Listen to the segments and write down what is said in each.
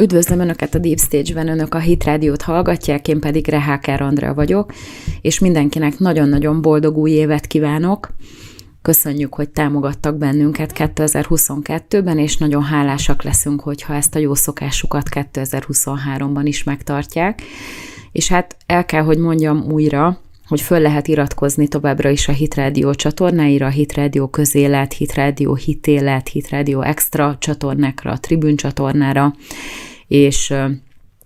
Üdvözlöm Önöket a Deep Stage-ben, Önök a Hit Rádiót hallgatják, én pedig Reháker Andrea vagyok, és mindenkinek nagyon-nagyon boldog új évet kívánok. Köszönjük, hogy támogattak bennünket 2022-ben, és nagyon hálásak leszünk, hogyha ezt a jó szokásukat 2023-ban is megtartják. És hát el kell, hogy mondjam újra, hogy föl lehet iratkozni továbbra is a Hit Radio csatornáira, a Hit Radio közélet, Hit Radio hitélet, Hit Radio extra csatornákra, a Tribün csatornára, és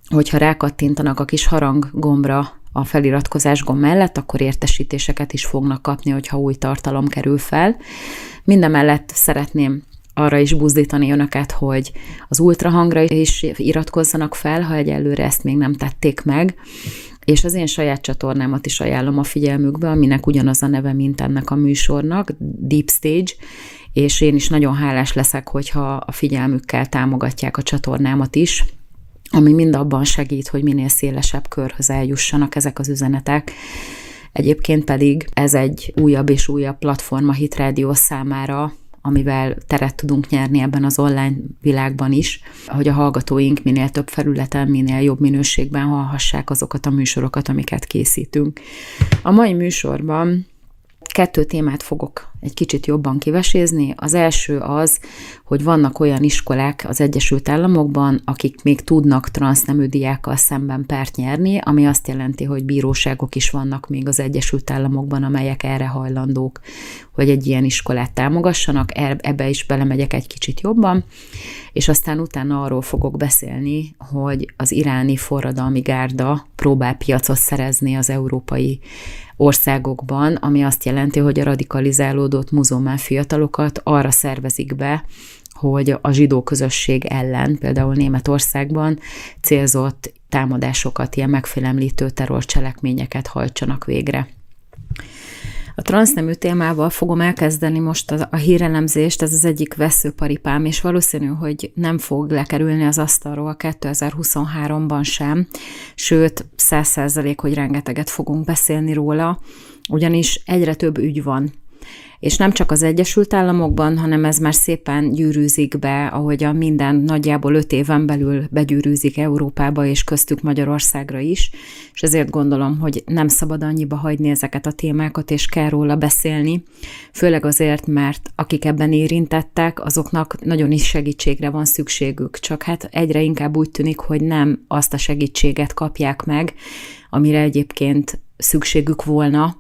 hogyha rákattintanak a kis harang gombra a feliratkozás gomb mellett, akkor értesítéseket is fognak kapni, hogyha új tartalom kerül fel. Mindemellett szeretném arra is buzdítani önöket, hogy az ultrahangra is iratkozzanak fel, ha egyelőre ezt még nem tették meg, és az én saját csatornámat is ajánlom a figyelmükbe, aminek ugyanaz a neve, mint ennek a műsornak, Deep Stage, és én is nagyon hálás leszek, hogyha a figyelmükkel támogatják a csatornámat is, ami mind abban segít, hogy minél szélesebb körhöz eljussanak ezek az üzenetek. Egyébként pedig ez egy újabb és újabb platform a Hit Radio számára, amivel teret tudunk nyerni ebben az online világban is, hogy a hallgatóink minél több felületen, minél jobb minőségben hallhassák azokat a műsorokat, amiket készítünk. A mai műsorban kettő témát fogok egy kicsit jobban kivesézni. Az első az, hogy vannak olyan iskolák az Egyesült Államokban, akik még tudnak transznemű diákkal szemben pert nyerni, ami azt jelenti, hogy bíróságok is vannak még az Egyesült Államokban, amelyek erre hajlandók, hogy egy ilyen iskolát támogassanak. Ebbe is belemegyek egy kicsit jobban. És aztán utána arról fogok beszélni, hogy az iráni forradalmi gárda próbál piacot szerezni az európai országokban, ami azt jelenti, hogy a radikalizálódott muzulmán fiatalokat arra szervezik be, hogy a zsidó közösség ellen, például Németországban célzott támadásokat, ilyen megfélemlítő terrorcselekményeket hajtsanak végre. A transznemű témával fogom elkezdeni most a, a hírelemzést, ez az egyik veszőparipám, és valószínű, hogy nem fog lekerülni az asztalról 2023-ban sem, sőt, száz százalék, hogy rengeteget fogunk beszélni róla, ugyanis egyre több ügy van és nem csak az Egyesült Államokban, hanem ez már szépen gyűrűzik be, ahogy a minden nagyjából öt éven belül begyűrűzik Európába, és köztük Magyarországra is, és ezért gondolom, hogy nem szabad annyiba hagyni ezeket a témákat, és kell róla beszélni, főleg azért, mert akik ebben érintettek, azoknak nagyon is segítségre van szükségük, csak hát egyre inkább úgy tűnik, hogy nem azt a segítséget kapják meg, amire egyébként szükségük volna,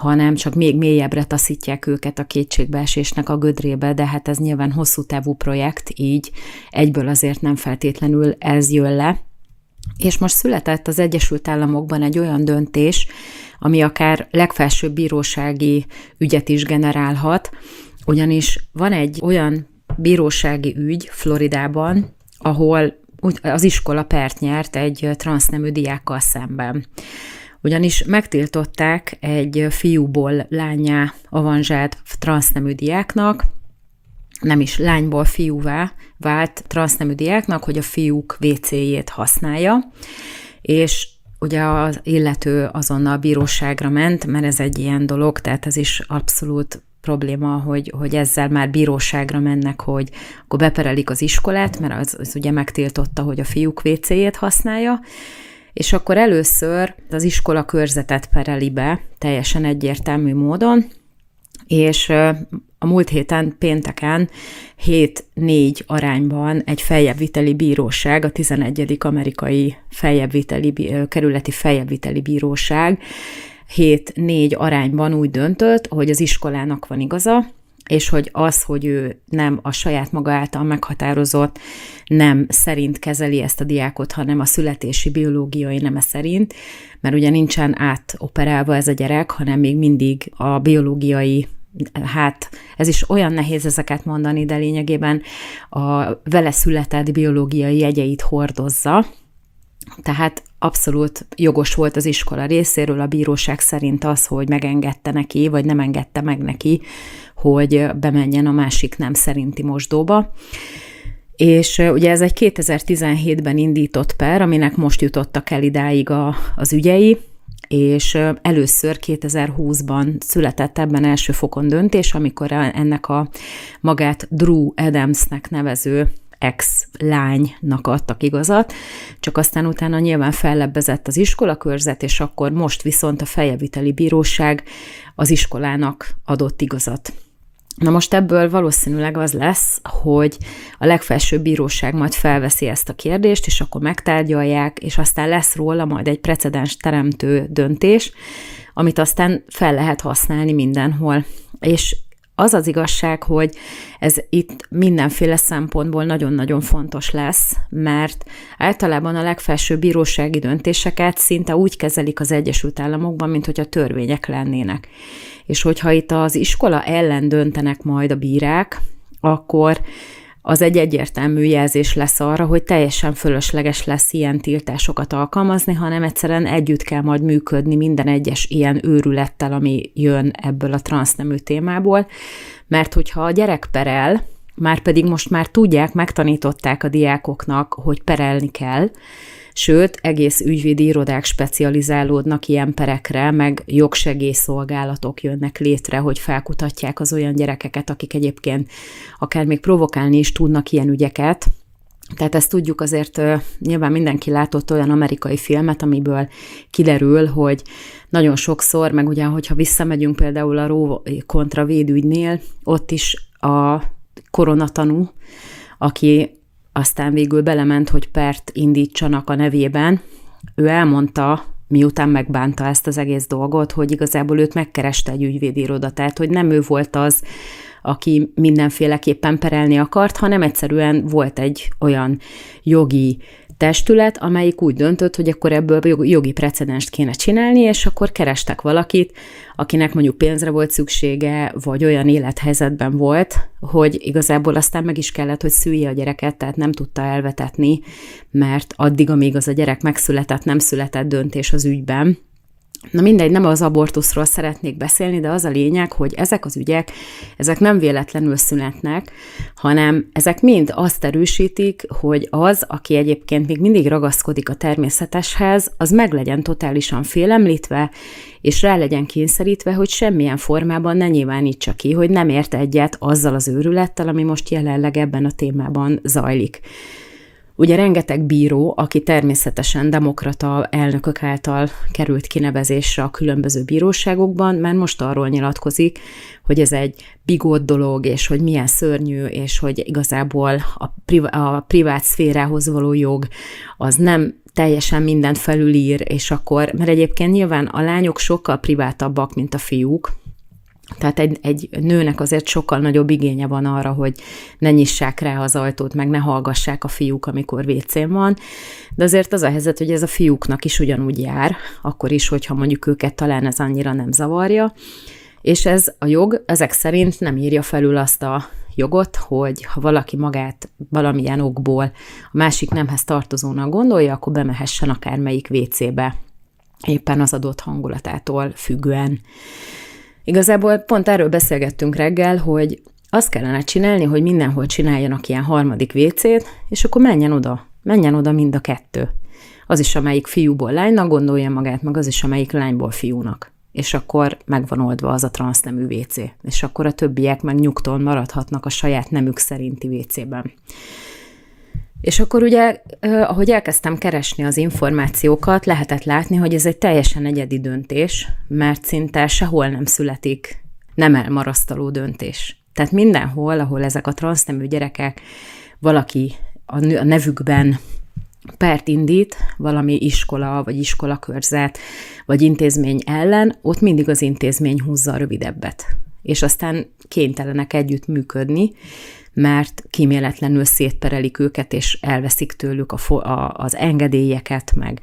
hanem csak még mélyebbre taszítják őket a kétségbeesésnek a gödrébe, de hát ez nyilván hosszú távú projekt, így egyből azért nem feltétlenül ez jön le. És most született az Egyesült Államokban egy olyan döntés, ami akár legfelsőbb bírósági ügyet is generálhat, ugyanis van egy olyan bírósági ügy Floridában, ahol az iskola pert nyert egy transznemű diákkal szemben ugyanis megtiltották egy fiúból lányá avanzsált transznemű diáknak, nem is lányból fiúvá vált transznemű diáknak, hogy a fiúk WC-jét használja, és ugye az illető azonnal bíróságra ment, mert ez egy ilyen dolog, tehát ez is abszolút probléma, hogy, hogy ezzel már bíróságra mennek, hogy akkor beperelik az iskolát, mert az, az ugye megtiltotta, hogy a fiúk WC-jét használja, és akkor először az iskola körzetet pereli be teljesen egyértelmű módon, és a múlt héten pénteken 7-4 arányban egy feljebbviteli bíróság, a 11. amerikai feljebbviteli, kerületi feljebbviteli bíróság 7-4 arányban úgy döntött, hogy az iskolának van igaza, és hogy az, hogy ő nem a saját maga által meghatározott nem szerint kezeli ezt a diákot, hanem a születési biológiai neme szerint, mert ugye nincsen átoperálva ez a gyerek, hanem még mindig a biológiai hát ez is olyan nehéz ezeket mondani, de lényegében a vele született biológiai jegyeit hordozza, tehát abszolút jogos volt az iskola részéről, a bíróság szerint az, hogy megengedte neki, vagy nem engedte meg neki, hogy bemenjen a másik nem szerinti mosdóba. És ugye ez egy 2017-ben indított per, aminek most jutottak el idáig a, az ügyei, és először 2020-ban született ebben első fokon döntés, amikor ennek a magát Drew Adamsnek nevező ex-lánynak adtak igazat, csak aztán utána nyilván fellebbezett az iskolakörzet, és akkor most viszont a fejeviteli bíróság az iskolának adott igazat. Na most ebből valószínűleg az lesz, hogy a legfelsőbb bíróság majd felveszi ezt a kérdést, és akkor megtárgyalják, és aztán lesz róla majd egy precedens teremtő döntés, amit aztán fel lehet használni mindenhol. És az az igazság, hogy ez itt mindenféle szempontból nagyon-nagyon fontos lesz, mert általában a legfelsőbb bírósági döntéseket szinte úgy kezelik az Egyesült Államokban, mint hogy a törvények lennének. És hogyha itt az iskola ellen döntenek majd a bírák, akkor az egy egyértelmű jelzés lesz arra, hogy teljesen fölösleges lesz ilyen tiltásokat alkalmazni, hanem egyszerűen együtt kell majd működni minden egyes ilyen őrülettel, ami jön ebből a transznemű témából, mert hogyha a gyerek perel, már pedig most már tudják, megtanították a diákoknak, hogy perelni kell, sőt, egész ügyvédi irodák specializálódnak ilyen perekre, meg jogsegélyszolgálatok jönnek létre, hogy felkutatják az olyan gyerekeket, akik egyébként akár még provokálni is tudnak ilyen ügyeket, tehát ezt tudjuk azért, nyilván mindenki látott olyan amerikai filmet, amiből kiderül, hogy nagyon sokszor, meg ugye, hogyha visszamegyünk például a Ró kontra védügynél, ott is a koronatanú, aki aztán végül belement, hogy pert indítsanak a nevében. Ő elmondta, miután megbánta ezt az egész dolgot, hogy igazából őt megkereste egy ügyvédi iroda, tehát hogy nem ő volt az, aki mindenféleképpen perelni akart, hanem egyszerűen volt egy olyan jogi testület, amelyik úgy döntött, hogy akkor ebből jogi precedenst kéne csinálni, és akkor kerestek valakit, akinek mondjuk pénzre volt szüksége, vagy olyan élethelyzetben volt, hogy igazából aztán meg is kellett, hogy szülje a gyereket, tehát nem tudta elvetetni, mert addig, amíg az a gyerek megszületett, nem született döntés az ügyben, Na mindegy, nem az abortuszról szeretnék beszélni, de az a lényeg, hogy ezek az ügyek, ezek nem véletlenül születnek, hanem ezek mind azt erősítik, hogy az, aki egyébként még mindig ragaszkodik a természeteshez, az meg legyen totálisan félemlítve, és rá legyen kényszerítve, hogy semmilyen formában ne nyilvánítsa ki, hogy nem ért egyet azzal az őrülettel, ami most jelenleg ebben a témában zajlik. Ugye rengeteg bíró, aki természetesen demokrata elnökök által került kinevezésre a különböző bíróságokban, mert most arról nyilatkozik, hogy ez egy bigott dolog, és hogy milyen szörnyű, és hogy igazából a, priv- a privát szférához való jog az nem teljesen mindent felülír, és akkor, mert egyébként nyilván a lányok sokkal privátabbak, mint a fiúk, tehát egy, egy nőnek azért sokkal nagyobb igénye van arra, hogy ne nyissák rá az ajtót, meg ne hallgassák a fiúk, amikor vécén van. De azért az a helyzet, hogy ez a fiúknak is ugyanúgy jár, akkor is, hogyha mondjuk őket talán ez annyira nem zavarja. És ez a jog ezek szerint nem írja felül azt a jogot, hogy ha valaki magát valamilyen okból a másik nemhez tartozónak gondolja, akkor bemehessen akármelyik WC-be, éppen az adott hangulatától függően. Igazából pont erről beszélgettünk reggel, hogy azt kellene csinálni, hogy mindenhol csináljanak ilyen harmadik vécét, és akkor menjen oda, menjen oda mind a kettő. Az is, amelyik fiúból lánynak gondolja magát, meg az is, amelyik lányból fiúnak. És akkor megvan oldva az a transznemű WC. És akkor a többiek meg nyugton maradhatnak a saját nemük szerinti WC-ben. És akkor ugye, ahogy elkezdtem keresni az információkat, lehetett látni, hogy ez egy teljesen egyedi döntés, mert szinte sehol nem születik nem elmarasztaló döntés. Tehát mindenhol, ahol ezek a transznemű gyerekek valaki a nevükben pert indít valami iskola, vagy iskolakörzet, vagy intézmény ellen, ott mindig az intézmény húzza a rövidebbet. És aztán kénytelenek együtt működni, mert kíméletlenül szétperelik őket, és elveszik tőlük a, a, az engedélyeket, meg,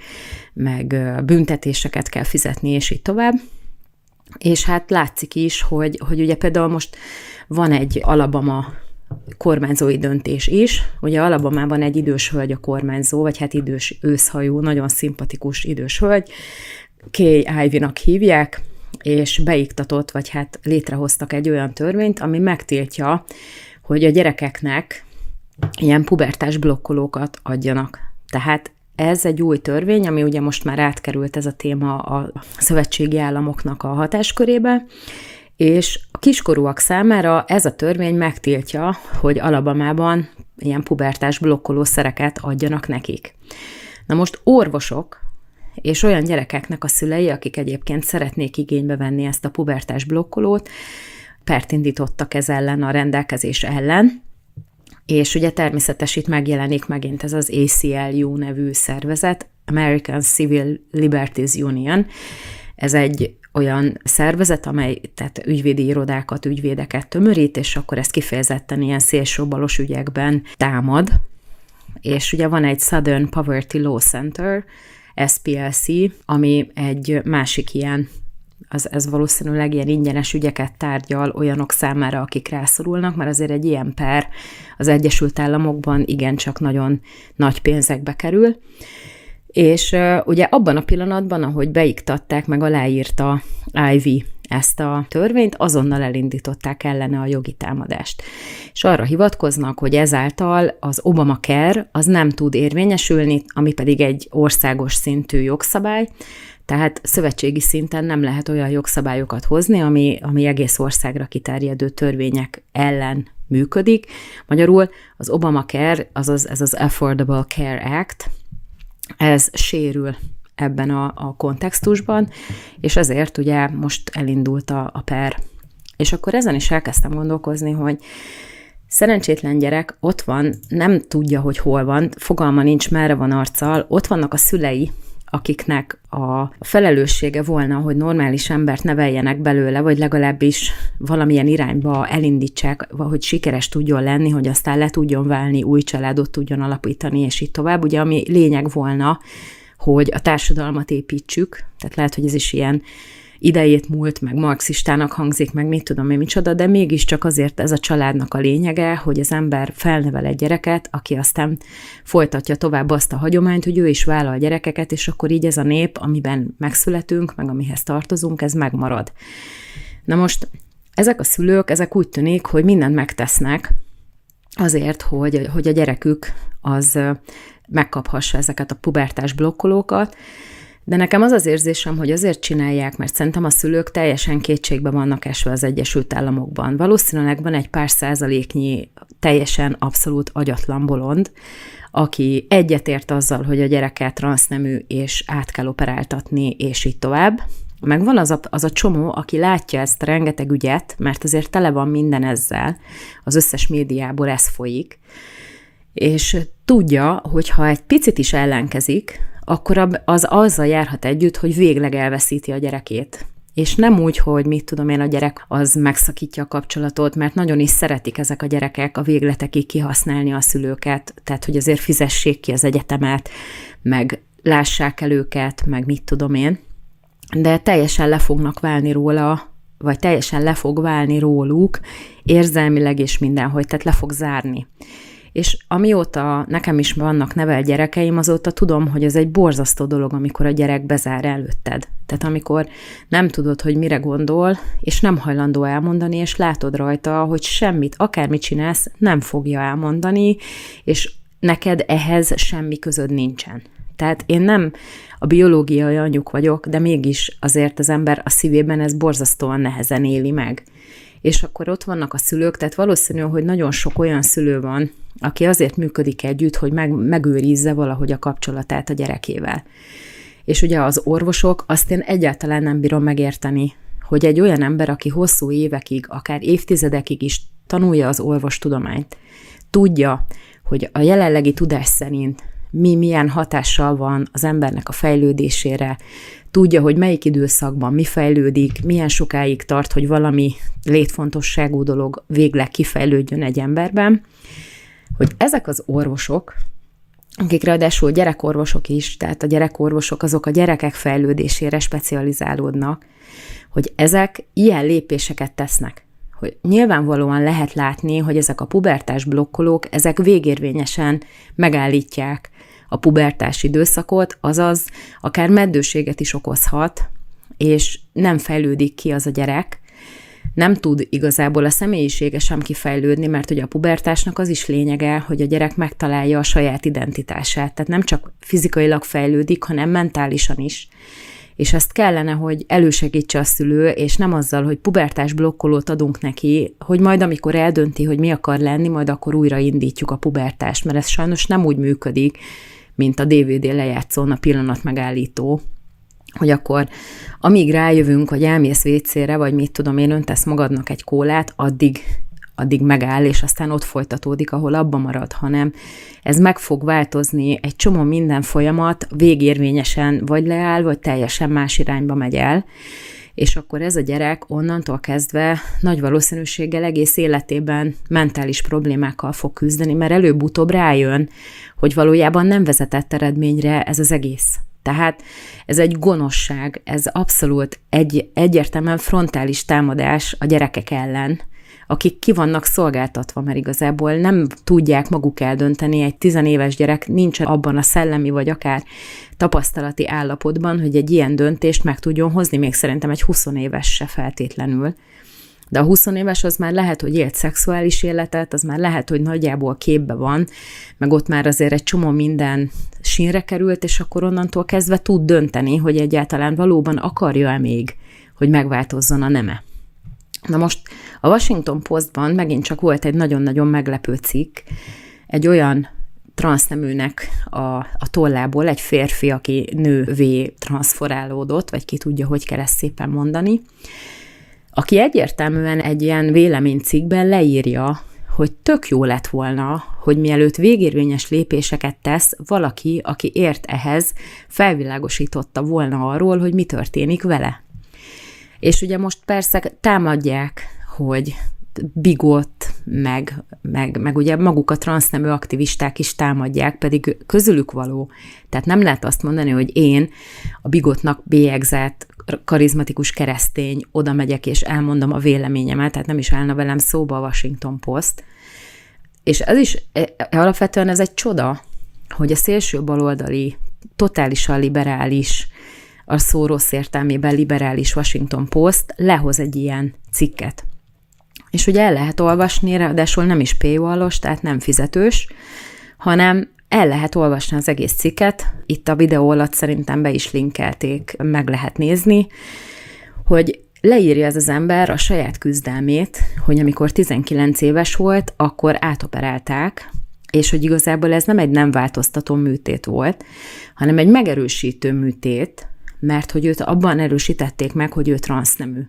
meg büntetéseket kell fizetni, és így tovább. És hát látszik is, hogy, hogy ugye például most van egy Alabama kormányzói döntés is. Ugye Alabamában egy idős hölgy a kormányzó, vagy hát idős őszhajú, nagyon szimpatikus idős hölgy, Kay Ivy-nak hívják, és beiktatott, vagy hát létrehoztak egy olyan törvényt, ami megtiltja hogy a gyerekeknek ilyen pubertás blokkolókat adjanak. Tehát ez egy új törvény, ami ugye most már átkerült ez a téma a szövetségi államoknak a hatáskörébe, és A kiskorúak számára ez a törvény megtiltja, hogy Alabamában ilyen pubertás blokkoló szereket adjanak nekik. Na most orvosok és olyan gyerekeknek a szülei, akik egyébként szeretnék igénybe venni ezt a pubertás blokkolót, pert indítottak ez ellen a rendelkezés ellen, és ugye természetes itt megjelenik megint ez az ACLU nevű szervezet, American Civil Liberties Union. Ez egy olyan szervezet, amely tehát ügyvédi irodákat, ügyvédeket tömörít, és akkor ezt kifejezetten ilyen szélsőbalos ügyekben támad. És ugye van egy Southern Poverty Law Center, SPLC, ami egy másik ilyen az, ez valószínűleg ilyen ingyenes ügyeket tárgyal olyanok számára, akik rászorulnak, mert azért egy ilyen per az Egyesült Államokban igencsak nagyon nagy pénzekbe kerül. És ugye abban a pillanatban, ahogy beiktatták, meg aláírta Ivy ezt a törvényt, azonnal elindították ellene a jogi támadást. És arra hivatkoznak, hogy ezáltal az Obamacare az nem tud érvényesülni, ami pedig egy országos szintű jogszabály, tehát szövetségi szinten nem lehet olyan jogszabályokat hozni, ami, ami egész országra kiterjedő törvények ellen működik. Magyarul az Obamacare, azaz ez az Affordable Care Act, ez sérül ebben a, a kontextusban, és ezért ugye most elindult a, a per. És akkor ezen is elkezdtem gondolkozni, hogy szerencsétlen gyerek ott van, nem tudja, hogy hol van, fogalma nincs, merre van arccal, ott vannak a szülei, akiknek a felelőssége volna, hogy normális embert neveljenek belőle, vagy legalábbis valamilyen irányba elindítsák, hogy sikeres tudjon lenni, hogy aztán le tudjon válni, új családot tudjon alapítani, és így tovább. Ugye, ami lényeg volna, hogy a társadalmat építsük, tehát lehet, hogy ez is ilyen idejét múlt, meg marxistának hangzik, meg mit tudom én micsoda, de mégiscsak azért ez a családnak a lényege, hogy az ember felnevel egy gyereket, aki aztán folytatja tovább azt a hagyományt, hogy ő is vállal gyerekeket, és akkor így ez a nép, amiben megszületünk, meg amihez tartozunk, ez megmarad. Na most ezek a szülők, ezek úgy tűnik, hogy mindent megtesznek azért, hogy, hogy a gyerekük az megkaphassa ezeket a pubertás blokkolókat, de nekem az az érzésem, hogy azért csinálják, mert szerintem a szülők teljesen kétségbe vannak esve az Egyesült Államokban. Valószínűleg van egy pár százaléknyi teljesen abszolút agyatlan bolond, aki egyetért azzal, hogy a gyereket transznemű és át kell operáltatni, és így tovább. Meg van az a, az a csomó, aki látja ezt a rengeteg ügyet, mert azért tele van minden ezzel, az összes médiából ez folyik, és tudja, hogy ha egy picit is ellenkezik, akkor az azzal járhat együtt, hogy végleg elveszíti a gyerekét. És nem úgy, hogy mit tudom én, a gyerek az megszakítja a kapcsolatot, mert nagyon is szeretik ezek a gyerekek a végletekig kihasználni a szülőket, tehát hogy azért fizessék ki az egyetemet, meg lássák el őket, meg mit tudom én, de teljesen le fognak válni róla, vagy teljesen le fog válni róluk érzelmileg és mindenhogy, tehát le fog zárni és amióta nekem is vannak nevel gyerekeim, azóta tudom, hogy ez egy borzasztó dolog, amikor a gyerek bezár előtted. Tehát amikor nem tudod, hogy mire gondol, és nem hajlandó elmondani, és látod rajta, hogy semmit, akármit csinálsz, nem fogja elmondani, és neked ehhez semmi közöd nincsen. Tehát én nem a biológiai anyuk vagyok, de mégis azért az ember a szívében ez borzasztóan nehezen éli meg. És akkor ott vannak a szülők, tehát valószínű, hogy nagyon sok olyan szülő van, aki azért működik együtt, hogy meg, megőrizze valahogy a kapcsolatát a gyerekével. És ugye az orvosok, azt én egyáltalán nem bírom megérteni, hogy egy olyan ember, aki hosszú évekig, akár évtizedekig is tanulja az orvostudományt, tudja, hogy a jelenlegi tudás szerint mi milyen hatással van az embernek a fejlődésére, tudja, hogy melyik időszakban mi fejlődik, milyen sokáig tart, hogy valami létfontosságú dolog végleg kifejlődjön egy emberben, hogy ezek az orvosok, akik ráadásul gyerekorvosok is, tehát a gyerekorvosok azok a gyerekek fejlődésére specializálódnak, hogy ezek ilyen lépéseket tesznek. Hogy nyilvánvalóan lehet látni, hogy ezek a pubertás blokkolók, ezek végérvényesen megállítják a pubertás időszakot, azaz akár meddőséget is okozhat, és nem fejlődik ki az a gyerek, nem tud igazából a személyisége sem kifejlődni, mert ugye a pubertásnak az is lényege, hogy a gyerek megtalálja a saját identitását. Tehát nem csak fizikailag fejlődik, hanem mentálisan is. És ezt kellene, hogy elősegítse a szülő, és nem azzal, hogy pubertás blokkolót adunk neki, hogy majd amikor eldönti, hogy mi akar lenni, majd akkor újra indítjuk a pubertást, mert ez sajnos nem úgy működik, mint a DVD lejátszón a pillanat megállító, hogy akkor amíg rájövünk, hogy elmész vécére, vagy mit tudom én, öntesz magadnak egy kólát, addig addig megáll, és aztán ott folytatódik, ahol abba marad, hanem ez meg fog változni, egy csomó minden folyamat végérvényesen vagy leáll, vagy teljesen más irányba megy el, és akkor ez a gyerek onnantól kezdve nagy valószínűséggel egész életében mentális problémákkal fog küzdeni, mert előbb-utóbb rájön, hogy valójában nem vezetett eredményre ez az egész. Tehát ez egy gonoszság, ez abszolút egy egyértelműen frontális támadás a gyerekek ellen, akik ki vannak szolgáltatva, mert igazából nem tudják maguk eldönteni, egy tizenéves gyerek nincs abban a szellemi vagy akár tapasztalati állapotban, hogy egy ilyen döntést meg tudjon hozni, még szerintem egy 20 éves se feltétlenül. De a 20 éves az már lehet, hogy élt szexuális életet, az már lehet, hogy nagyjából képbe van, meg ott már azért egy csomó minden sínre került, és akkor onnantól kezdve tud dönteni, hogy egyáltalán valóban akarja-e még, hogy megváltozzon a neme. Na most a Washington Postban megint csak volt egy nagyon-nagyon meglepő cikk, egy olyan transzneműnek a, a tollából egy férfi, aki nővé transforálódott, vagy ki tudja, hogy kell ezt szépen mondani, aki egyértelműen egy ilyen véleménycikkben leírja, hogy tök jó lett volna, hogy mielőtt végérvényes lépéseket tesz, valaki, aki ért ehhez, felvilágosította volna arról, hogy mi történik vele. És ugye most persze támadják, hogy bigot, meg, meg, meg ugye maguk a transznemű aktivisták is támadják, pedig közülük való. Tehát nem lehet azt mondani, hogy én a bigotnak bélyegzett, karizmatikus keresztény, oda megyek és elmondom a véleményemet, tehát nem is állna velem szóba a Washington Post. És ez is e, alapvetően ez egy csoda, hogy a szélső baloldali, totálisan liberális, a szó rossz értelmében liberális Washington Post lehoz egy ilyen cikket. És ugye el lehet olvasni, ráadásul nem is paywallos, tehát nem fizetős, hanem el lehet olvasni az egész cikket, itt a videó alatt szerintem be is linkelték, meg lehet nézni, hogy leírja ez az ember a saját küzdelmét, hogy amikor 19 éves volt, akkor átoperálták, és hogy igazából ez nem egy nem változtató műtét volt, hanem egy megerősítő műtét, mert hogy őt abban erősítették meg, hogy ő transznemű.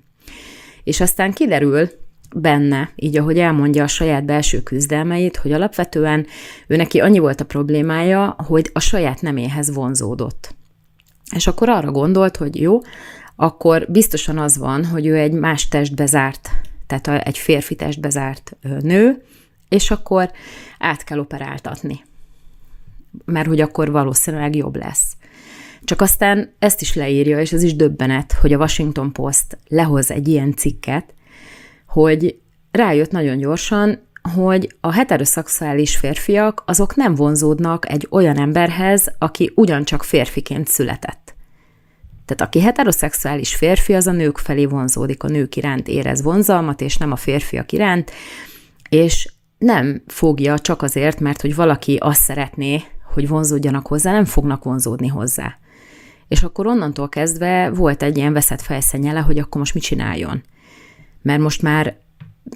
És aztán kiderül benne, így ahogy elmondja a saját belső küzdelmeit, hogy alapvetően ő neki annyi volt a problémája, hogy a saját neméhez vonzódott. És akkor arra gondolt, hogy jó, akkor biztosan az van, hogy ő egy más testbe zárt, tehát egy férfi testbe zárt nő, és akkor át kell operáltatni. Mert hogy akkor valószínűleg jobb lesz. Csak aztán ezt is leírja, és ez is döbbenet, hogy a Washington Post lehoz egy ilyen cikket, hogy rájött nagyon gyorsan, hogy a heteroszexuális férfiak azok nem vonzódnak egy olyan emberhez, aki ugyancsak férfiként született. Tehát aki heteroszexuális férfi, az a nők felé vonzódik, a nők iránt érez vonzalmat, és nem a férfiak iránt, és nem fogja csak azért, mert hogy valaki azt szeretné, hogy vonzódjanak hozzá, nem fognak vonzódni hozzá. És akkor onnantól kezdve volt egy ilyen veszett fejszennyele, hogy akkor most mit csináljon. Mert most már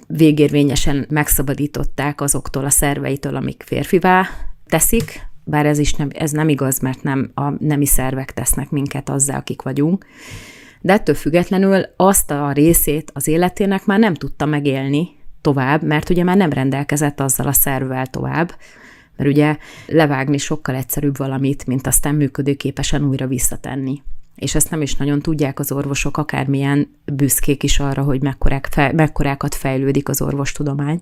végérvényesen megszabadították azoktól a szerveitől, amik férfivá teszik, bár ez is nem, ez nem igaz, mert nem a nemi szervek tesznek minket azzá, akik vagyunk, de ettől függetlenül azt a részét az életének már nem tudta megélni tovább, mert ugye már nem rendelkezett azzal a szervvel tovább, mert ugye levágni sokkal egyszerűbb valamit, mint aztán működőképesen újra visszatenni. És ezt nem is nagyon tudják az orvosok, akármilyen büszkék is arra, hogy mekkorák fej, mekkorákat fejlődik az orvostudomány.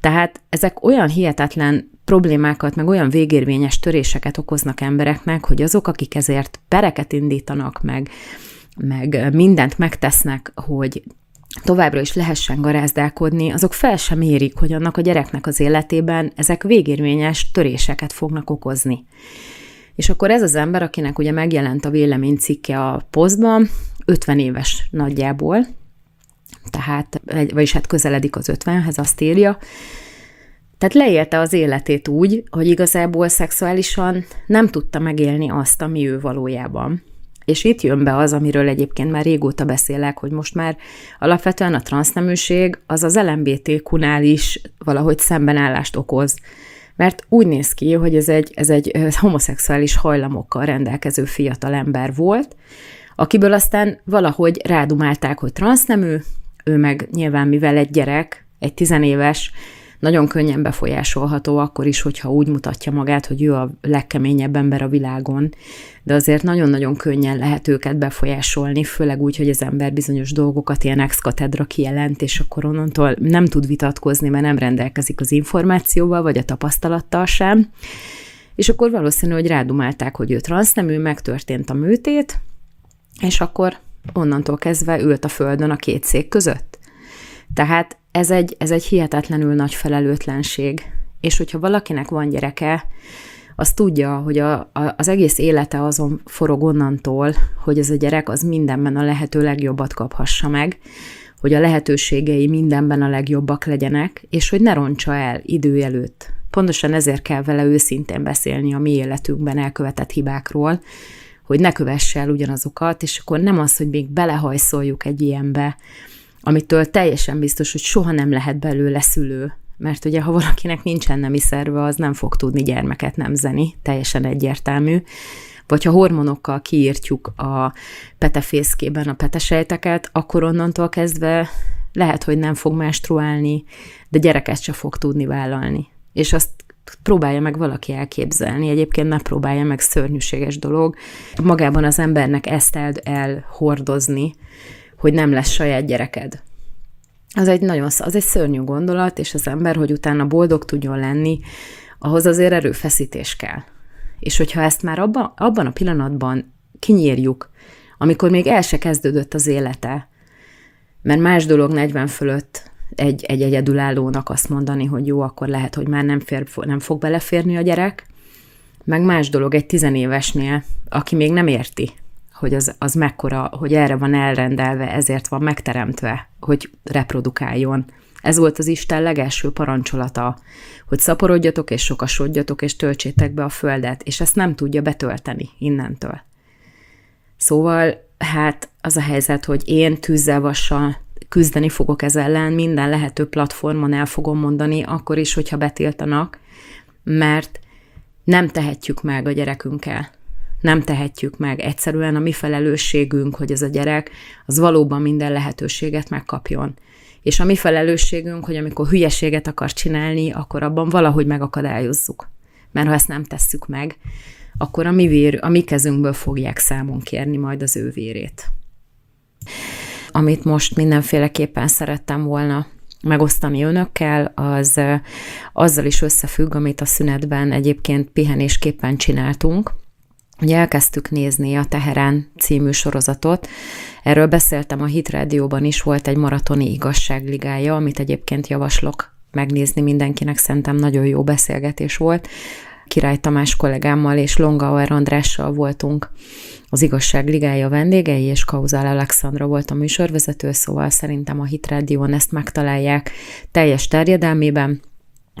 Tehát ezek olyan hihetetlen problémákat, meg olyan végérvényes töréseket okoznak embereknek, hogy azok, akik ezért pereket indítanak, meg, meg mindent megtesznek, hogy továbbra is lehessen garázdálkodni, azok fel sem érik, hogy annak a gyereknek az életében ezek végérvényes töréseket fognak okozni. És akkor ez az ember, akinek ugye megjelent a véleménycikke a posztban, 50 éves nagyjából, tehát, vagyis hát közeledik az 50-hez, azt írja, tehát leélte az életét úgy, hogy igazából szexuálisan nem tudta megélni azt, ami ő valójában És itt jön be az, amiről egyébként már régóta beszélek, hogy most már alapvetően a transzneműség az az LMBTQ-nál is valahogy szembenállást okoz. Mert úgy néz ki, hogy ez egy, ez egy homoszexuális hajlamokkal rendelkező fiatal ember volt, akiből aztán valahogy rádumálták, hogy transznemű, ő meg nyilván mivel egy gyerek, egy tizenéves, nagyon könnyen befolyásolható akkor is, hogyha úgy mutatja magát, hogy ő a legkeményebb ember a világon, de azért nagyon-nagyon könnyen lehet őket befolyásolni, főleg úgy, hogy az ember bizonyos dolgokat ilyen ex-katedra kijelent, és akkor onnantól nem tud vitatkozni, mert nem rendelkezik az információval, vagy a tapasztalattal sem. És akkor valószínű, hogy rádumálták, hogy ő transznemű, megtörtént a műtét, és akkor onnantól kezdve ült a földön a két szék között. Tehát ez egy, ez egy hihetetlenül nagy felelőtlenség. És hogyha valakinek van gyereke, az tudja, hogy a, a, az egész élete azon forog onnantól, hogy ez a gyerek az mindenben a lehető legjobbat kaphassa meg, hogy a lehetőségei mindenben a legjobbak legyenek, és hogy ne roncsa el idő előtt. Pontosan ezért kell vele őszintén beszélni a mi életünkben elkövetett hibákról, hogy ne kövesse el ugyanazokat, és akkor nem az, hogy még belehajszoljuk egy ilyenbe, amitől teljesen biztos, hogy soha nem lehet belőle szülő. Mert ugye, ha valakinek nincsen nemi szerve, az nem fog tudni gyermeket nemzeni, teljesen egyértelmű. Vagy ha hormonokkal kiírtjuk a petefészkében a petesejteket, akkor onnantól kezdve lehet, hogy nem fog menstruálni, de gyereket se fog tudni vállalni. És azt próbálja meg valaki elképzelni. Egyébként ne próbálja meg szörnyűséges dolog. Magában az embernek ezt el, elhordozni, hogy nem lesz saját gyereked. Az egy nagyon, az egy szörnyű gondolat, és az ember, hogy utána boldog tudjon lenni, ahhoz azért erőfeszítés kell. És hogyha ezt már abba, abban a pillanatban kinyírjuk, amikor még el se kezdődött az élete, mert más dolog 40 fölött egy, egy egyedülállónak azt mondani, hogy jó, akkor lehet, hogy már nem, fér, nem fog beleférni a gyerek, meg más dolog egy tizenévesnél, aki még nem érti, hogy az, az mekkora, hogy erre van elrendelve, ezért van megteremtve, hogy reprodukáljon. Ez volt az Isten legelső parancsolata, hogy szaporodjatok és sokasodjatok, és töltsétek be a földet, és ezt nem tudja betölteni innentől. Szóval, hát az a helyzet, hogy én tűzzel, vassal küzdeni fogok ez ellen, minden lehető platformon el fogom mondani, akkor is, hogyha betiltanak, mert nem tehetjük meg a gyerekünkkel nem tehetjük meg. Egyszerűen a mi felelősségünk, hogy ez a gyerek az valóban minden lehetőséget megkapjon. És a mi felelősségünk, hogy amikor hülyeséget akar csinálni, akkor abban valahogy megakadályozzuk. Mert ha ezt nem tesszük meg, akkor a mi, vér, a mi kezünkből fogják számon kérni majd az ő vérét. Amit most mindenféleképpen szerettem volna megosztani önökkel, az azzal is összefügg, amit a szünetben egyébként pihenésképpen csináltunk, Ugye elkezdtük nézni a Teherán című sorozatot. Erről beszéltem a Hit Rádióban is, volt egy maratoni igazságligája, amit egyébként javaslok megnézni mindenkinek, szerintem nagyon jó beszélgetés volt. Király Tamás kollégámmal és Longauer Andrással voltunk az Igazság Ligája vendégei, és Kauzál Alexandra volt a műsorvezető, szóval szerintem a Hit Rádión ezt megtalálják teljes terjedelmében.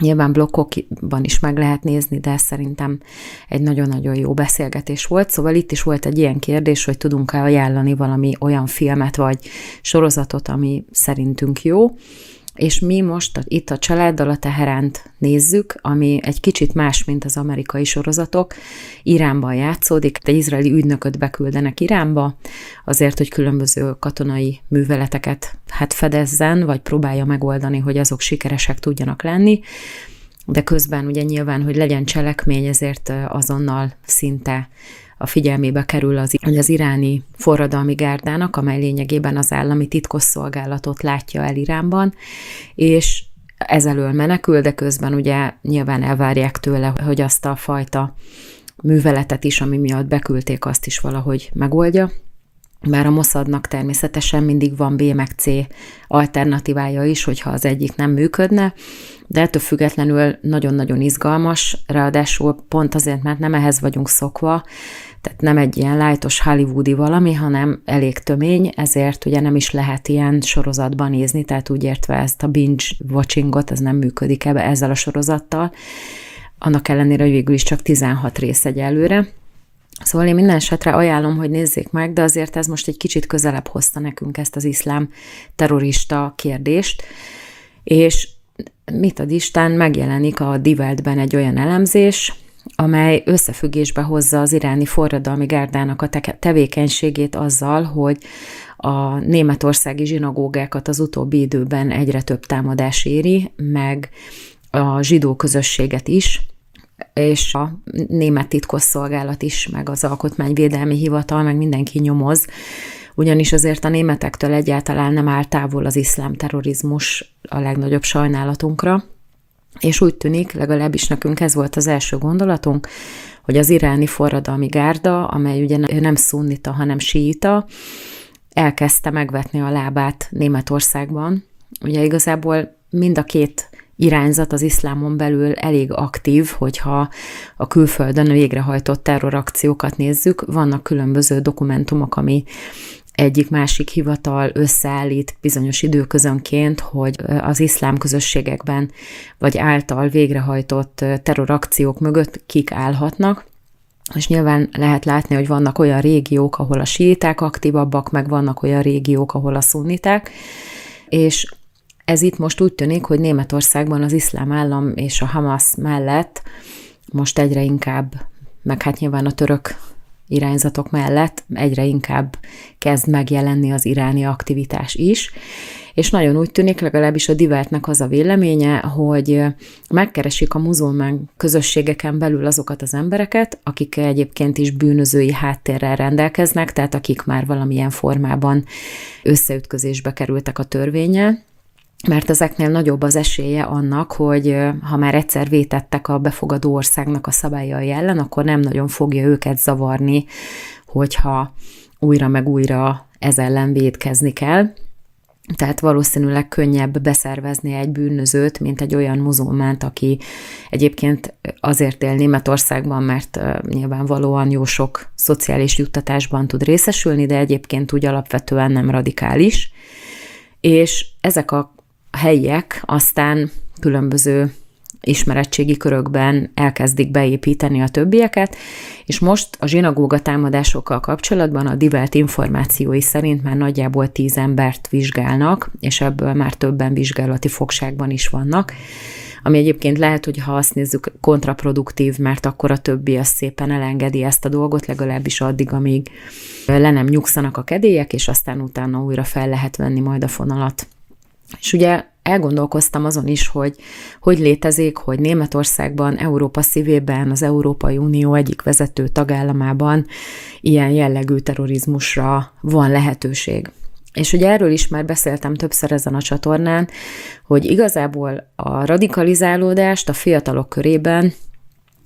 Nyilván blokkokban is meg lehet nézni, de szerintem egy nagyon-nagyon jó beszélgetés volt. Szóval itt is volt egy ilyen kérdés, hogy tudunk-e ajánlani valami olyan filmet vagy sorozatot, ami szerintünk jó és mi most itt a családdal a Teheránt nézzük, ami egy kicsit más, mint az amerikai sorozatok. Iránban játszódik, egy izraeli ügynököt beküldenek Iránba, azért, hogy különböző katonai műveleteket hát fedezzen, vagy próbálja megoldani, hogy azok sikeresek tudjanak lenni de közben ugye nyilván, hogy legyen cselekmény, ezért azonnal szinte a figyelmébe kerül az, hogy az iráni forradalmi gárdának, amely lényegében az állami titkosszolgálatot látja el Iránban, és ezelől menekül, de közben ugye nyilván elvárják tőle, hogy azt a fajta műveletet is, ami miatt beküldték, azt is valahogy megoldja. Bár a Mossadnak természetesen mindig van B meg C alternatívája is, hogyha az egyik nem működne, de ettől függetlenül nagyon-nagyon izgalmas, ráadásul pont azért, mert nem ehhez vagyunk szokva, tehát nem egy ilyen lájtos hollywoodi valami, hanem elég tömény, ezért ugye nem is lehet ilyen sorozatban nézni, tehát úgy értve ezt a binge watchingot, ez nem működik ebbe ezzel a sorozattal, annak ellenére, hogy végül is csak 16 rész egyelőre. Szóval én minden esetre ajánlom, hogy nézzék meg, de azért ez most egy kicsit közelebb hozta nekünk ezt az iszlám terrorista kérdést, és mit ad Isten, megjelenik a Diveltben egy olyan elemzés, amely összefüggésbe hozza az iráni forradalmi gárdának a tevékenységét azzal, hogy a németországi zsinagógákat az utóbbi időben egyre több támadás éri, meg a zsidó közösséget is, és a német titkosszolgálat is, meg az Alkotmányvédelmi Hivatal, meg mindenki nyomoz, ugyanis azért a németektől egyáltalán nem áll távol az iszlám terrorizmus a legnagyobb sajnálatunkra, és úgy tűnik, legalábbis nekünk ez volt az első gondolatunk, hogy az iráni forradalmi gárda, amely ugye nem szunnita, hanem síita, elkezdte megvetni a lábát Németországban. Ugye igazából mind a két irányzat az iszlámon belül elég aktív, hogyha a külföldön végrehajtott terrorakciókat nézzük. Vannak különböző dokumentumok, ami egyik-másik hivatal összeállít bizonyos időközönként, hogy az iszlám közösségekben vagy által végrehajtott terrorakciók mögött kik állhatnak, és nyilván lehet látni, hogy vannak olyan régiók, ahol a síiták aktívabbak, meg vannak olyan régiók, ahol a szunniták, és ez itt most úgy tűnik, hogy Németországban az iszlám állam és a Hamas mellett most egyre inkább, meg hát nyilván a török irányzatok mellett egyre inkább kezd megjelenni az iráni aktivitás is, és nagyon úgy tűnik, legalábbis a divertnek az a véleménye, hogy megkeresik a muzulmán közösségeken belül azokat az embereket, akik egyébként is bűnözői háttérrel rendelkeznek, tehát akik már valamilyen formában összeütközésbe kerültek a törvényel, mert ezeknél nagyobb az esélye annak, hogy ha már egyszer vétettek a befogadó országnak a szabályai ellen, akkor nem nagyon fogja őket zavarni, hogyha újra meg újra ez ellen védkezni kell. Tehát valószínűleg könnyebb beszervezni egy bűnözőt, mint egy olyan muzulmánt, aki egyébként azért él Németországban, mert nyilvánvalóan jó sok szociális juttatásban tud részesülni, de egyébként úgy alapvetően nem radikális. És ezek a helyiek aztán különböző ismeretségi körökben elkezdik beépíteni a többieket, és most a zsinagóga támadásokkal kapcsolatban a divelt információi szerint már nagyjából tíz embert vizsgálnak, és ebből már többen vizsgálati fogságban is vannak, ami egyébként lehet, hogy ha azt nézzük, kontraproduktív, mert akkor a többi az szépen elengedi ezt a dolgot, legalábbis addig, amíg le nem nyugszanak a kedélyek, és aztán utána újra fel lehet venni majd a fonalat. És ugye elgondolkoztam azon is, hogy hogy létezik, hogy Németországban, Európa szívében, az Európai Unió egyik vezető tagállamában ilyen jellegű terrorizmusra van lehetőség. És ugye erről is már beszéltem többször ezen a csatornán, hogy igazából a radikalizálódást a fiatalok körében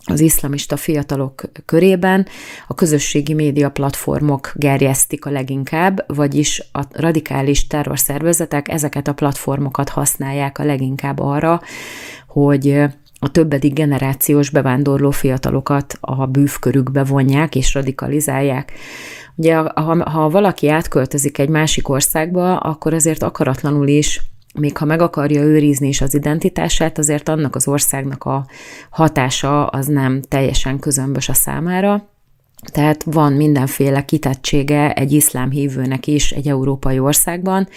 az iszlamista fiatalok körében a közösségi média platformok gerjesztik a leginkább, vagyis a radikális terrorszervezetek ezeket a platformokat használják a leginkább arra, hogy a többedik generációs bevándorló fiatalokat a bűvkörükbe vonják és radikalizálják. Ugye, ha, ha valaki átköltözik egy másik országba, akkor azért akaratlanul is még ha meg akarja őrizni is az identitását, azért annak az országnak a hatása az nem teljesen közömbös a számára. Tehát van mindenféle kitettsége egy iszlám hívőnek is egy európai országban,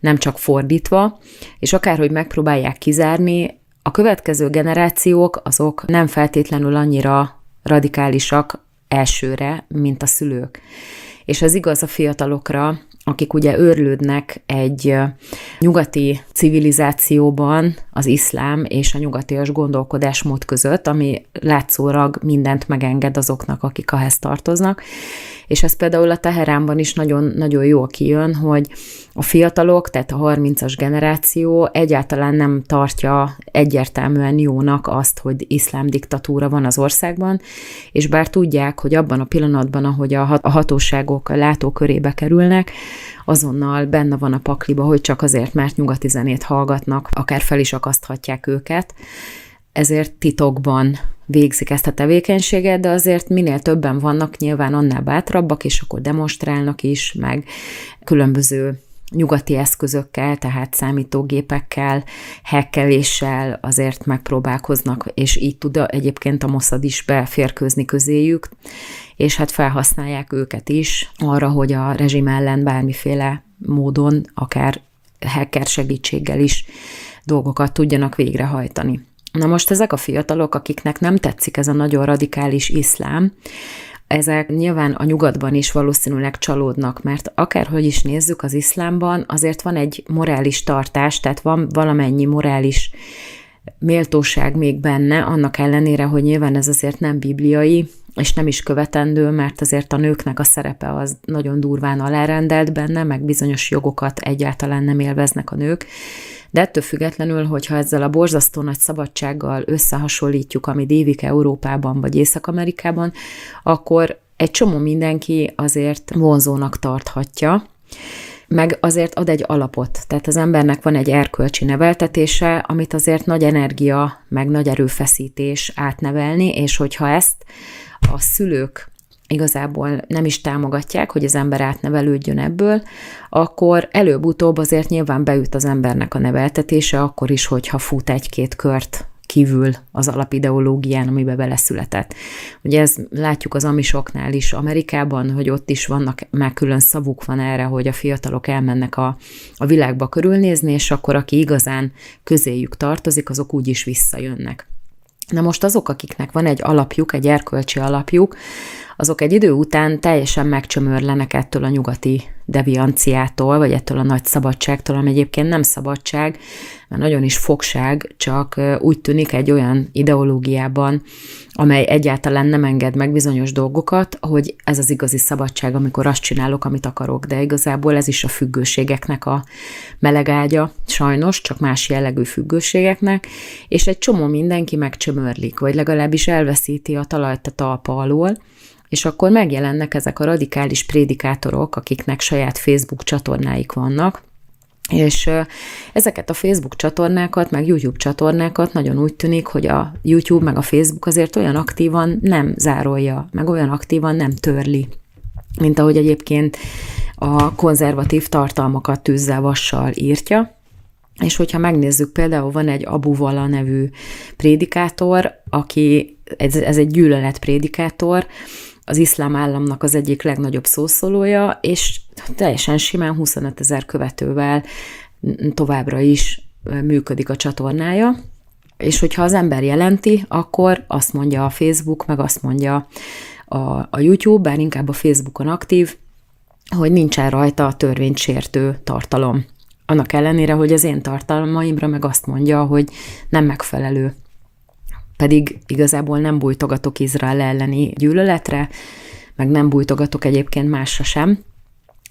nem csak fordítva, és akárhogy megpróbálják kizárni, a következő generációk azok nem feltétlenül annyira radikálisak elsőre, mint a szülők. És ez igaz a fiatalokra, akik ugye őrlődnek egy nyugati civilizációban az iszlám és a nyugatias gondolkodásmód között, ami látszólag mindent megenged azoknak, akik ahhez tartoznak. És ez például a Teheránban is nagyon, nagyon jól kijön, hogy a fiatalok, tehát a 30-as generáció egyáltalán nem tartja egyértelműen jónak azt, hogy iszlám diktatúra van az országban, és bár tudják, hogy abban a pillanatban, ahogy a hatóságok a látókörébe kerülnek, azonnal benne van a pakliba, hogy csak azért, mert nyugati zenét hallgatnak, akár fel is akaszthatják őket, ezért titokban végzik ezt a tevékenységet, de azért minél többen vannak, nyilván annál bátrabbak, és akkor demonstrálnak is, meg különböző nyugati eszközökkel, tehát számítógépekkel, hekkeléssel azért megpróbálkoznak, és így tud egyébként a Mossad is beférkőzni közéjük, és hát felhasználják őket is arra, hogy a rezsim ellen bármiféle módon, akár hacker segítséggel is dolgokat tudjanak végrehajtani. Na most ezek a fiatalok, akiknek nem tetszik ez a nagyon radikális iszlám, ezek nyilván a nyugatban is valószínűleg csalódnak, mert akárhogy is nézzük az iszlámban, azért van egy morális tartás, tehát van valamennyi morális méltóság még benne, annak ellenére, hogy nyilván ez azért nem bibliai, és nem is követendő, mert azért a nőknek a szerepe az nagyon durván alárendelt benne, meg bizonyos jogokat egyáltalán nem élveznek a nők. De ettől függetlenül, hogyha ezzel a borzasztó nagy szabadsággal összehasonlítjuk, ami dévik Európában vagy Észak-Amerikában, akkor egy csomó mindenki azért vonzónak tarthatja, meg azért ad egy alapot. Tehát az embernek van egy erkölcsi neveltetése, amit azért nagy energia, meg nagy erőfeszítés átnevelni, és hogyha ezt a szülők igazából nem is támogatják, hogy az ember átnevelődjön ebből, akkor előbb-utóbb azért nyilván beüt az embernek a neveltetése, akkor is, hogyha fut egy-két kört kívül az alapideológián, amiben beleszületett. Ugye ez látjuk az amisoknál is Amerikában, hogy ott is vannak, már külön szavuk van erre, hogy a fiatalok elmennek a, a világba körülnézni, és akkor aki igazán közéjük tartozik, azok úgy is visszajönnek. Na most azok, akiknek van egy alapjuk, egy erkölcsi alapjuk, azok egy idő után teljesen megcsömörlenek ettől a nyugati devianciától, vagy ettől a nagy szabadságtól, ami egyébként nem szabadság, mert nagyon is fogság, csak úgy tűnik egy olyan ideológiában, amely egyáltalán nem enged meg bizonyos dolgokat, hogy ez az igazi szabadság, amikor azt csinálok, amit akarok, de igazából ez is a függőségeknek a melegágya, sajnos, csak más jellegű függőségeknek, és egy csomó mindenki megcsömörlik, vagy legalábbis elveszíti a talajt a talpa alól, és akkor megjelennek ezek a radikális prédikátorok, akiknek saját Facebook csatornáik vannak, és ezeket a Facebook csatornákat, meg YouTube csatornákat nagyon úgy tűnik, hogy a YouTube meg a Facebook azért olyan aktívan nem zárolja, meg olyan aktívan nem törli, mint ahogy egyébként a konzervatív tartalmakat tűzzel vassal írtja. És hogyha megnézzük, például van egy Abu Vala nevű prédikátor, aki, ez, ez egy gyűlölet prédikátor, az iszlám államnak az egyik legnagyobb szószólója, és teljesen simán 25 ezer követővel továbbra is működik a csatornája, és hogyha az ember jelenti, akkor azt mondja a Facebook, meg azt mondja a, a YouTube, bár inkább a Facebookon aktív, hogy nincsen rajta a törvénysértő tartalom. Annak ellenére, hogy az én tartalmaimra meg azt mondja, hogy nem megfelelő pedig igazából nem bújtogatok Izrael elleni gyűlöletre, meg nem bújtogatok egyébként másra sem,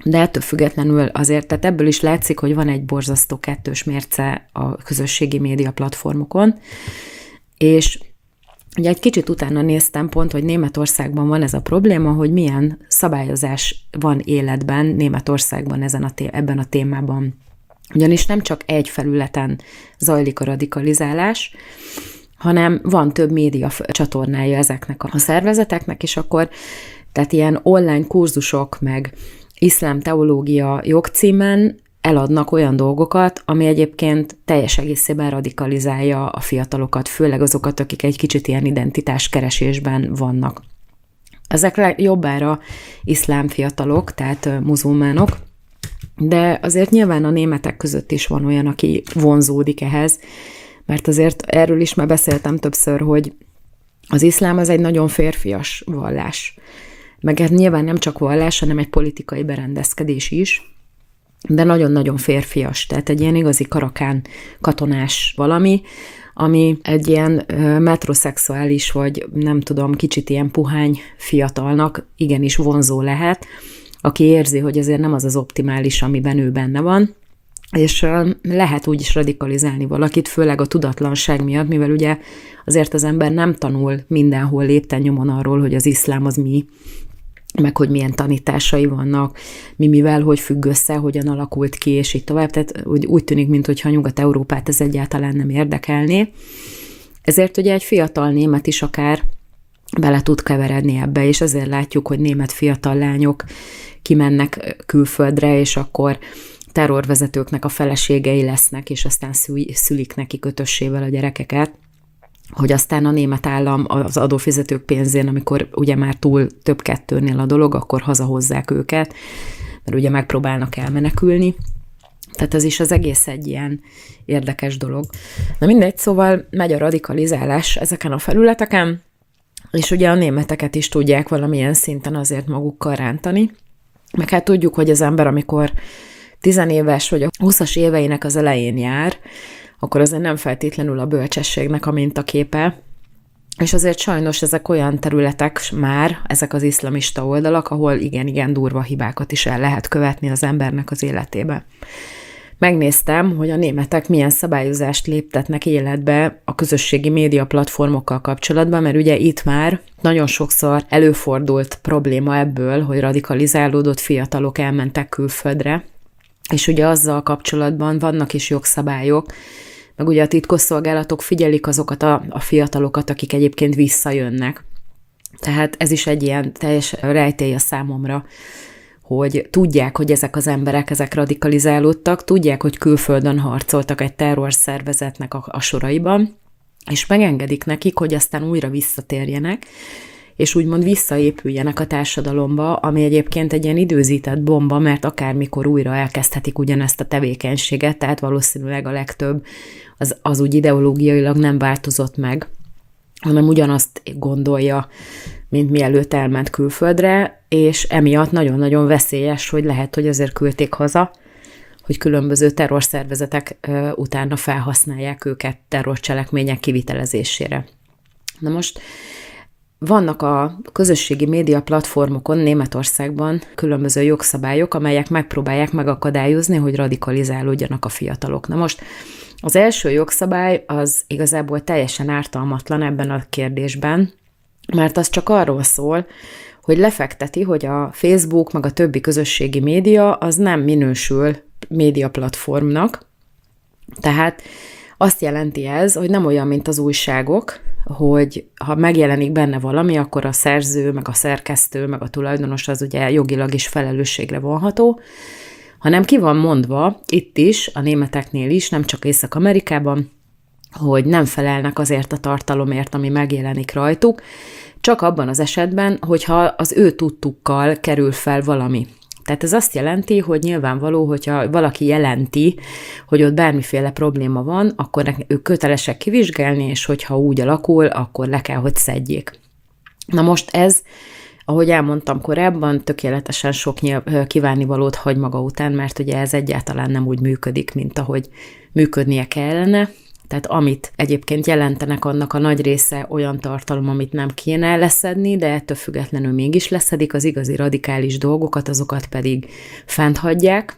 de ettől függetlenül azért, tehát ebből is látszik, hogy van egy borzasztó kettős mérce a közösségi média platformokon, és ugye egy kicsit utána néztem pont, hogy Németországban van ez a probléma, hogy milyen szabályozás van életben Németországban ezen a té- ebben a témában. Ugyanis nem csak egy felületen zajlik a radikalizálás, hanem van több média csatornája ezeknek a szervezeteknek, és akkor tehát ilyen online kurzusok, meg iszlám teológia jogcímen eladnak olyan dolgokat, ami egyébként teljes egészében radikalizálja a fiatalokat, főleg azokat, akik egy kicsit ilyen identitáskeresésben vannak. Ezek jobbára iszlám fiatalok, tehát muzulmánok, de azért nyilván a németek között is van olyan, aki vonzódik ehhez, mert azért erről is már beszéltem többször, hogy az iszlám az egy nagyon férfias vallás. Meg ez nyilván nem csak vallás, hanem egy politikai berendezkedés is, de nagyon-nagyon férfias, tehát egy ilyen igazi karakán katonás valami, ami egy ilyen metroszexuális, vagy nem tudom, kicsit ilyen puhány fiatalnak igenis vonzó lehet, aki érzi, hogy azért nem az az optimális, amiben ő benne van, és lehet úgy is radikalizálni valakit, főleg a tudatlanság miatt, mivel ugye azért az ember nem tanul mindenhol lépten nyomon arról, hogy az iszlám az mi, meg hogy milyen tanításai vannak, mi mivel, hogy függ össze, hogyan alakult ki, és így tovább. Tehát úgy, úgy tűnik, mintha Nyugat-Európát ez egyáltalán nem érdekelné. Ezért ugye egy fiatal német is akár bele tud keveredni ebbe, és ezért látjuk, hogy német fiatal lányok kimennek külföldre, és akkor terrorvezetőknek a feleségei lesznek, és aztán szülik neki kötössével a gyerekeket, hogy aztán a német állam az adófizetők pénzén, amikor ugye már túl több kettőnél a dolog, akkor hazahozzák őket, mert ugye megpróbálnak elmenekülni. Tehát ez is az egész egy ilyen érdekes dolog. Na mindegy, szóval megy a radikalizálás ezeken a felületeken, és ugye a németeket is tudják valamilyen szinten azért magukkal rántani. Meg hát tudjuk, hogy az ember, amikor tizenéves vagy a 20-as éveinek az elején jár, akkor azért nem feltétlenül a bölcsességnek a mintaképe, és azért sajnos ezek olyan területek már, ezek az iszlamista oldalak, ahol igen-igen durva hibákat is el lehet követni az embernek az életébe. Megnéztem, hogy a németek milyen szabályozást léptetnek életbe a közösségi média platformokkal kapcsolatban, mert ugye itt már nagyon sokszor előfordult probléma ebből, hogy radikalizálódott fiatalok elmentek külföldre, és ugye azzal kapcsolatban vannak is jogszabályok, meg ugye a titkosszolgálatok figyelik azokat a, a fiatalokat, akik egyébként visszajönnek. Tehát ez is egy ilyen teljes rejtély a számomra, hogy tudják, hogy ezek az emberek, ezek radikalizálódtak, tudják, hogy külföldön harcoltak egy terrorszervezetnek a, a soraiban, és megengedik nekik, hogy aztán újra visszatérjenek, és úgymond visszaépüljenek a társadalomba, ami egyébként egy ilyen időzített bomba, mert akármikor újra elkezdhetik ugyanezt a tevékenységet, tehát valószínűleg a legtöbb az, az úgy ideológiailag nem változott meg, hanem ugyanazt gondolja, mint mielőtt elment külföldre, és emiatt nagyon-nagyon veszélyes, hogy lehet, hogy azért küldték haza, hogy különböző terrorszervezetek utána felhasználják őket terrorcselekmények kivitelezésére. Na most vannak a közösségi média platformokon Németországban különböző jogszabályok, amelyek megpróbálják megakadályozni, hogy radikalizálódjanak a fiatalok. Na most az első jogszabály az igazából teljesen ártalmatlan ebben a kérdésben, mert az csak arról szól, hogy lefekteti, hogy a Facebook meg a többi közösségi média az nem minősül médiaplatformnak, tehát azt jelenti ez, hogy nem olyan, mint az újságok, hogy ha megjelenik benne valami, akkor a szerző, meg a szerkesztő, meg a tulajdonos az ugye jogilag is felelősségre vonható, hanem ki van mondva itt is, a németeknél is, nem csak Észak-Amerikában, hogy nem felelnek azért a tartalomért, ami megjelenik rajtuk, csak abban az esetben, hogyha az ő tudtukkal kerül fel valami. Tehát ez azt jelenti, hogy nyilvánvaló, hogyha valaki jelenti, hogy ott bármiféle probléma van, akkor ők kötelesek kivizsgálni, és hogyha úgy alakul, akkor le kell, hogy szedjék. Na most ez, ahogy elmondtam korábban, tökéletesen sok kívánivalót hagy maga után, mert ugye ez egyáltalán nem úgy működik, mint ahogy működnie kellene, tehát amit egyébként jelentenek, annak a nagy része olyan tartalom, amit nem kéne leszedni, de ettől függetlenül mégis leszedik, az igazi radikális dolgokat, azokat pedig fent hagyják.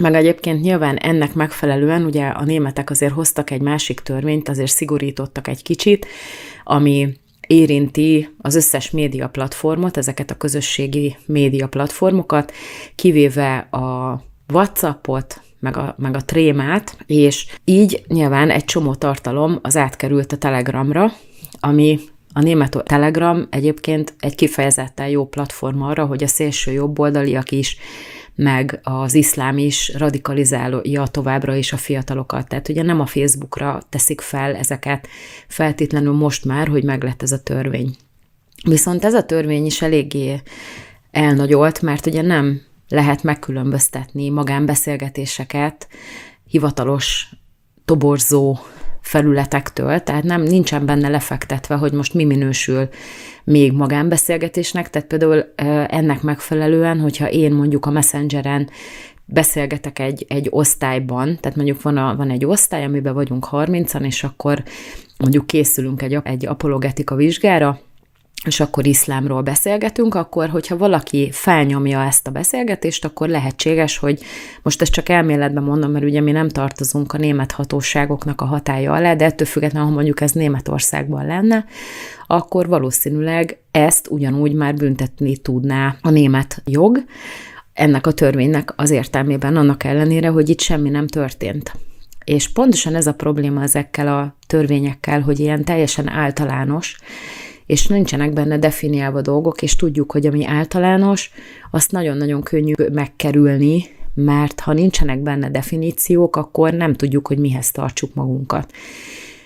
Meg egyébként nyilván ennek megfelelően ugye a németek azért hoztak egy másik törvényt, azért szigorítottak egy kicsit, ami érinti az összes média platformot, ezeket a közösségi média platformokat, kivéve a WhatsAppot, meg a, meg a trémát, és így nyilván egy csomó tartalom az átkerült a Telegramra, ami a német Telegram egyébként egy kifejezetten jó platform arra, hogy a szélső jobboldaliak is, meg az iszlám is radikalizálja továbbra is a fiatalokat. Tehát ugye nem a Facebookra teszik fel ezeket feltétlenül most már, hogy meglett ez a törvény. Viszont ez a törvény is eléggé elnagyolt, mert ugye nem lehet megkülönböztetni magánbeszélgetéseket hivatalos toborzó felületektől, tehát nem nincsen benne lefektetve, hogy most mi minősül még magánbeszélgetésnek, tehát például ennek megfelelően, hogyha én mondjuk a Messengeren beszélgetek egy, egy osztályban, tehát mondjuk van, a, van egy osztály, amiben vagyunk 30-an, és akkor mondjuk készülünk egy, egy apologetika vizsgára, és akkor iszlámról beszélgetünk, akkor, hogyha valaki felnyomja ezt a beszélgetést, akkor lehetséges, hogy most ezt csak elméletben mondom, mert ugye mi nem tartozunk a német hatóságoknak a hatája alá, de ettől függetlenül, ha mondjuk ez Németországban lenne, akkor valószínűleg ezt ugyanúgy már büntetni tudná a német jog, ennek a törvénynek az értelmében annak ellenére, hogy itt semmi nem történt. És pontosan ez a probléma ezekkel a törvényekkel, hogy ilyen teljesen általános, és nincsenek benne definiálva dolgok, és tudjuk, hogy ami általános, azt nagyon-nagyon könnyű megkerülni, mert ha nincsenek benne definíciók, akkor nem tudjuk, hogy mihez tartsuk magunkat.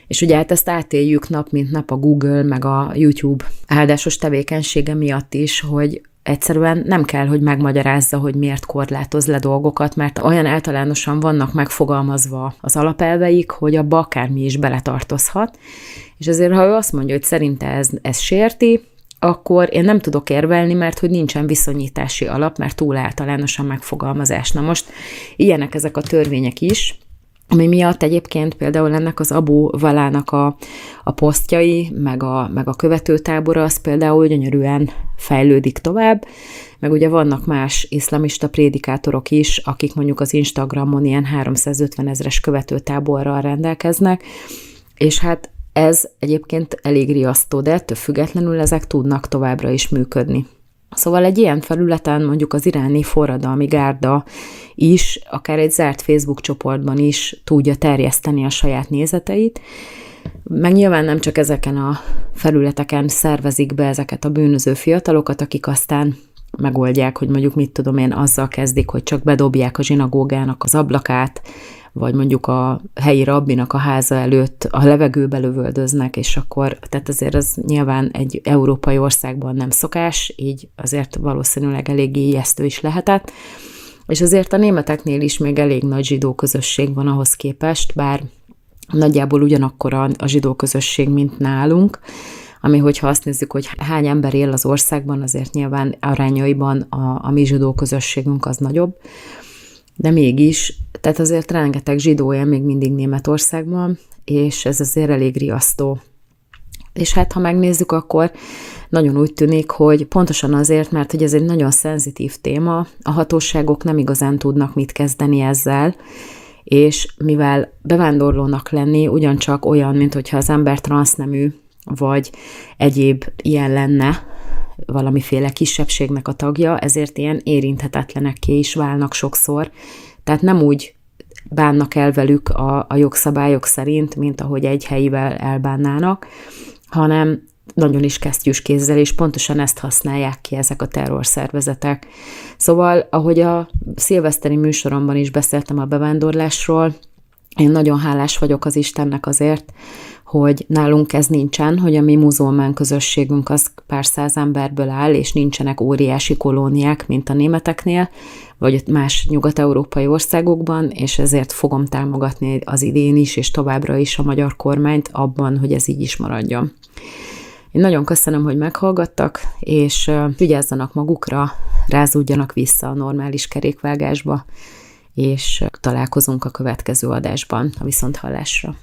És ugye hát ezt átéljük nap, mint nap a Google, meg a YouTube áldásos tevékenysége miatt is, hogy egyszerűen nem kell, hogy megmagyarázza, hogy miért korlátoz le dolgokat, mert olyan általánosan vannak megfogalmazva az alapelveik, hogy abba akármi is beletartozhat. És azért, ha ő azt mondja, hogy szerinte ez, ez sérti, akkor én nem tudok érvelni, mert hogy nincsen viszonyítási alap, mert túl általánosan megfogalmazás. Na most ilyenek ezek a törvények is, ami miatt egyébként például ennek az Abu Valának a, a posztjai, meg a, meg a követőtábora, az például gyönyörűen fejlődik tovább, meg ugye vannak más iszlamista prédikátorok is, akik mondjuk az Instagramon ilyen 350 ezres követőtáborral rendelkeznek, és hát ez egyébként elég riasztó, de ettől függetlenül ezek tudnak továbbra is működni. Szóval egy ilyen felületen mondjuk az iráni forradalmi gárda is, akár egy zárt Facebook csoportban is tudja terjeszteni a saját nézeteit, meg nyilván nem csak ezeken a felületeken szervezik be ezeket a bűnöző fiatalokat, akik aztán megoldják, hogy mondjuk mit tudom én, azzal kezdik, hogy csak bedobják a zsinagógának az ablakát, vagy mondjuk a helyi rabbinak a háza előtt a levegőbe lövöldöznek, és akkor, tehát azért az nyilván egy európai országban nem szokás, így azért valószínűleg eléggé ijesztő is lehetett. És azért a németeknél is még elég nagy zsidó közösség van ahhoz képest, bár nagyjából ugyanakkor a, a zsidó közösség, mint nálunk, ami hogyha azt nézzük, hogy hány ember él az országban, azért nyilván arányaiban a, a mi zsidó közösségünk az nagyobb de mégis, tehát azért rengeteg zsidó él még mindig Németországban, és ez azért elég riasztó. És hát, ha megnézzük, akkor nagyon úgy tűnik, hogy pontosan azért, mert hogy ez egy nagyon szenzitív téma, a hatóságok nem igazán tudnak mit kezdeni ezzel, és mivel bevándorlónak lenni ugyancsak olyan, mint hogyha az ember transznemű, vagy egyéb ilyen lenne, valamiféle kisebbségnek a tagja, ezért ilyen érinthetetlenekké is válnak sokszor. Tehát nem úgy bánnak el velük a, a jogszabályok szerint, mint ahogy egy helyivel elbánnának, hanem nagyon is kesztyűs kézzel, és pontosan ezt használják ki ezek a terrorszervezetek. Szóval, ahogy a szilveszteri műsoromban is beszéltem a bevándorlásról, én nagyon hálás vagyok az Istennek azért, hogy nálunk ez nincsen, hogy a mi muzulmán közösségünk az pár száz emberből áll, és nincsenek óriási kolóniák, mint a németeknél, vagy más nyugat-európai országokban, és ezért fogom támogatni az idén is, és továbbra is a magyar kormányt abban, hogy ez így is maradjon. Én nagyon köszönöm, hogy meghallgattak, és vigyázzanak magukra, rázódjanak vissza a normális kerékvágásba, és találkozunk a következő adásban a viszonthallásra.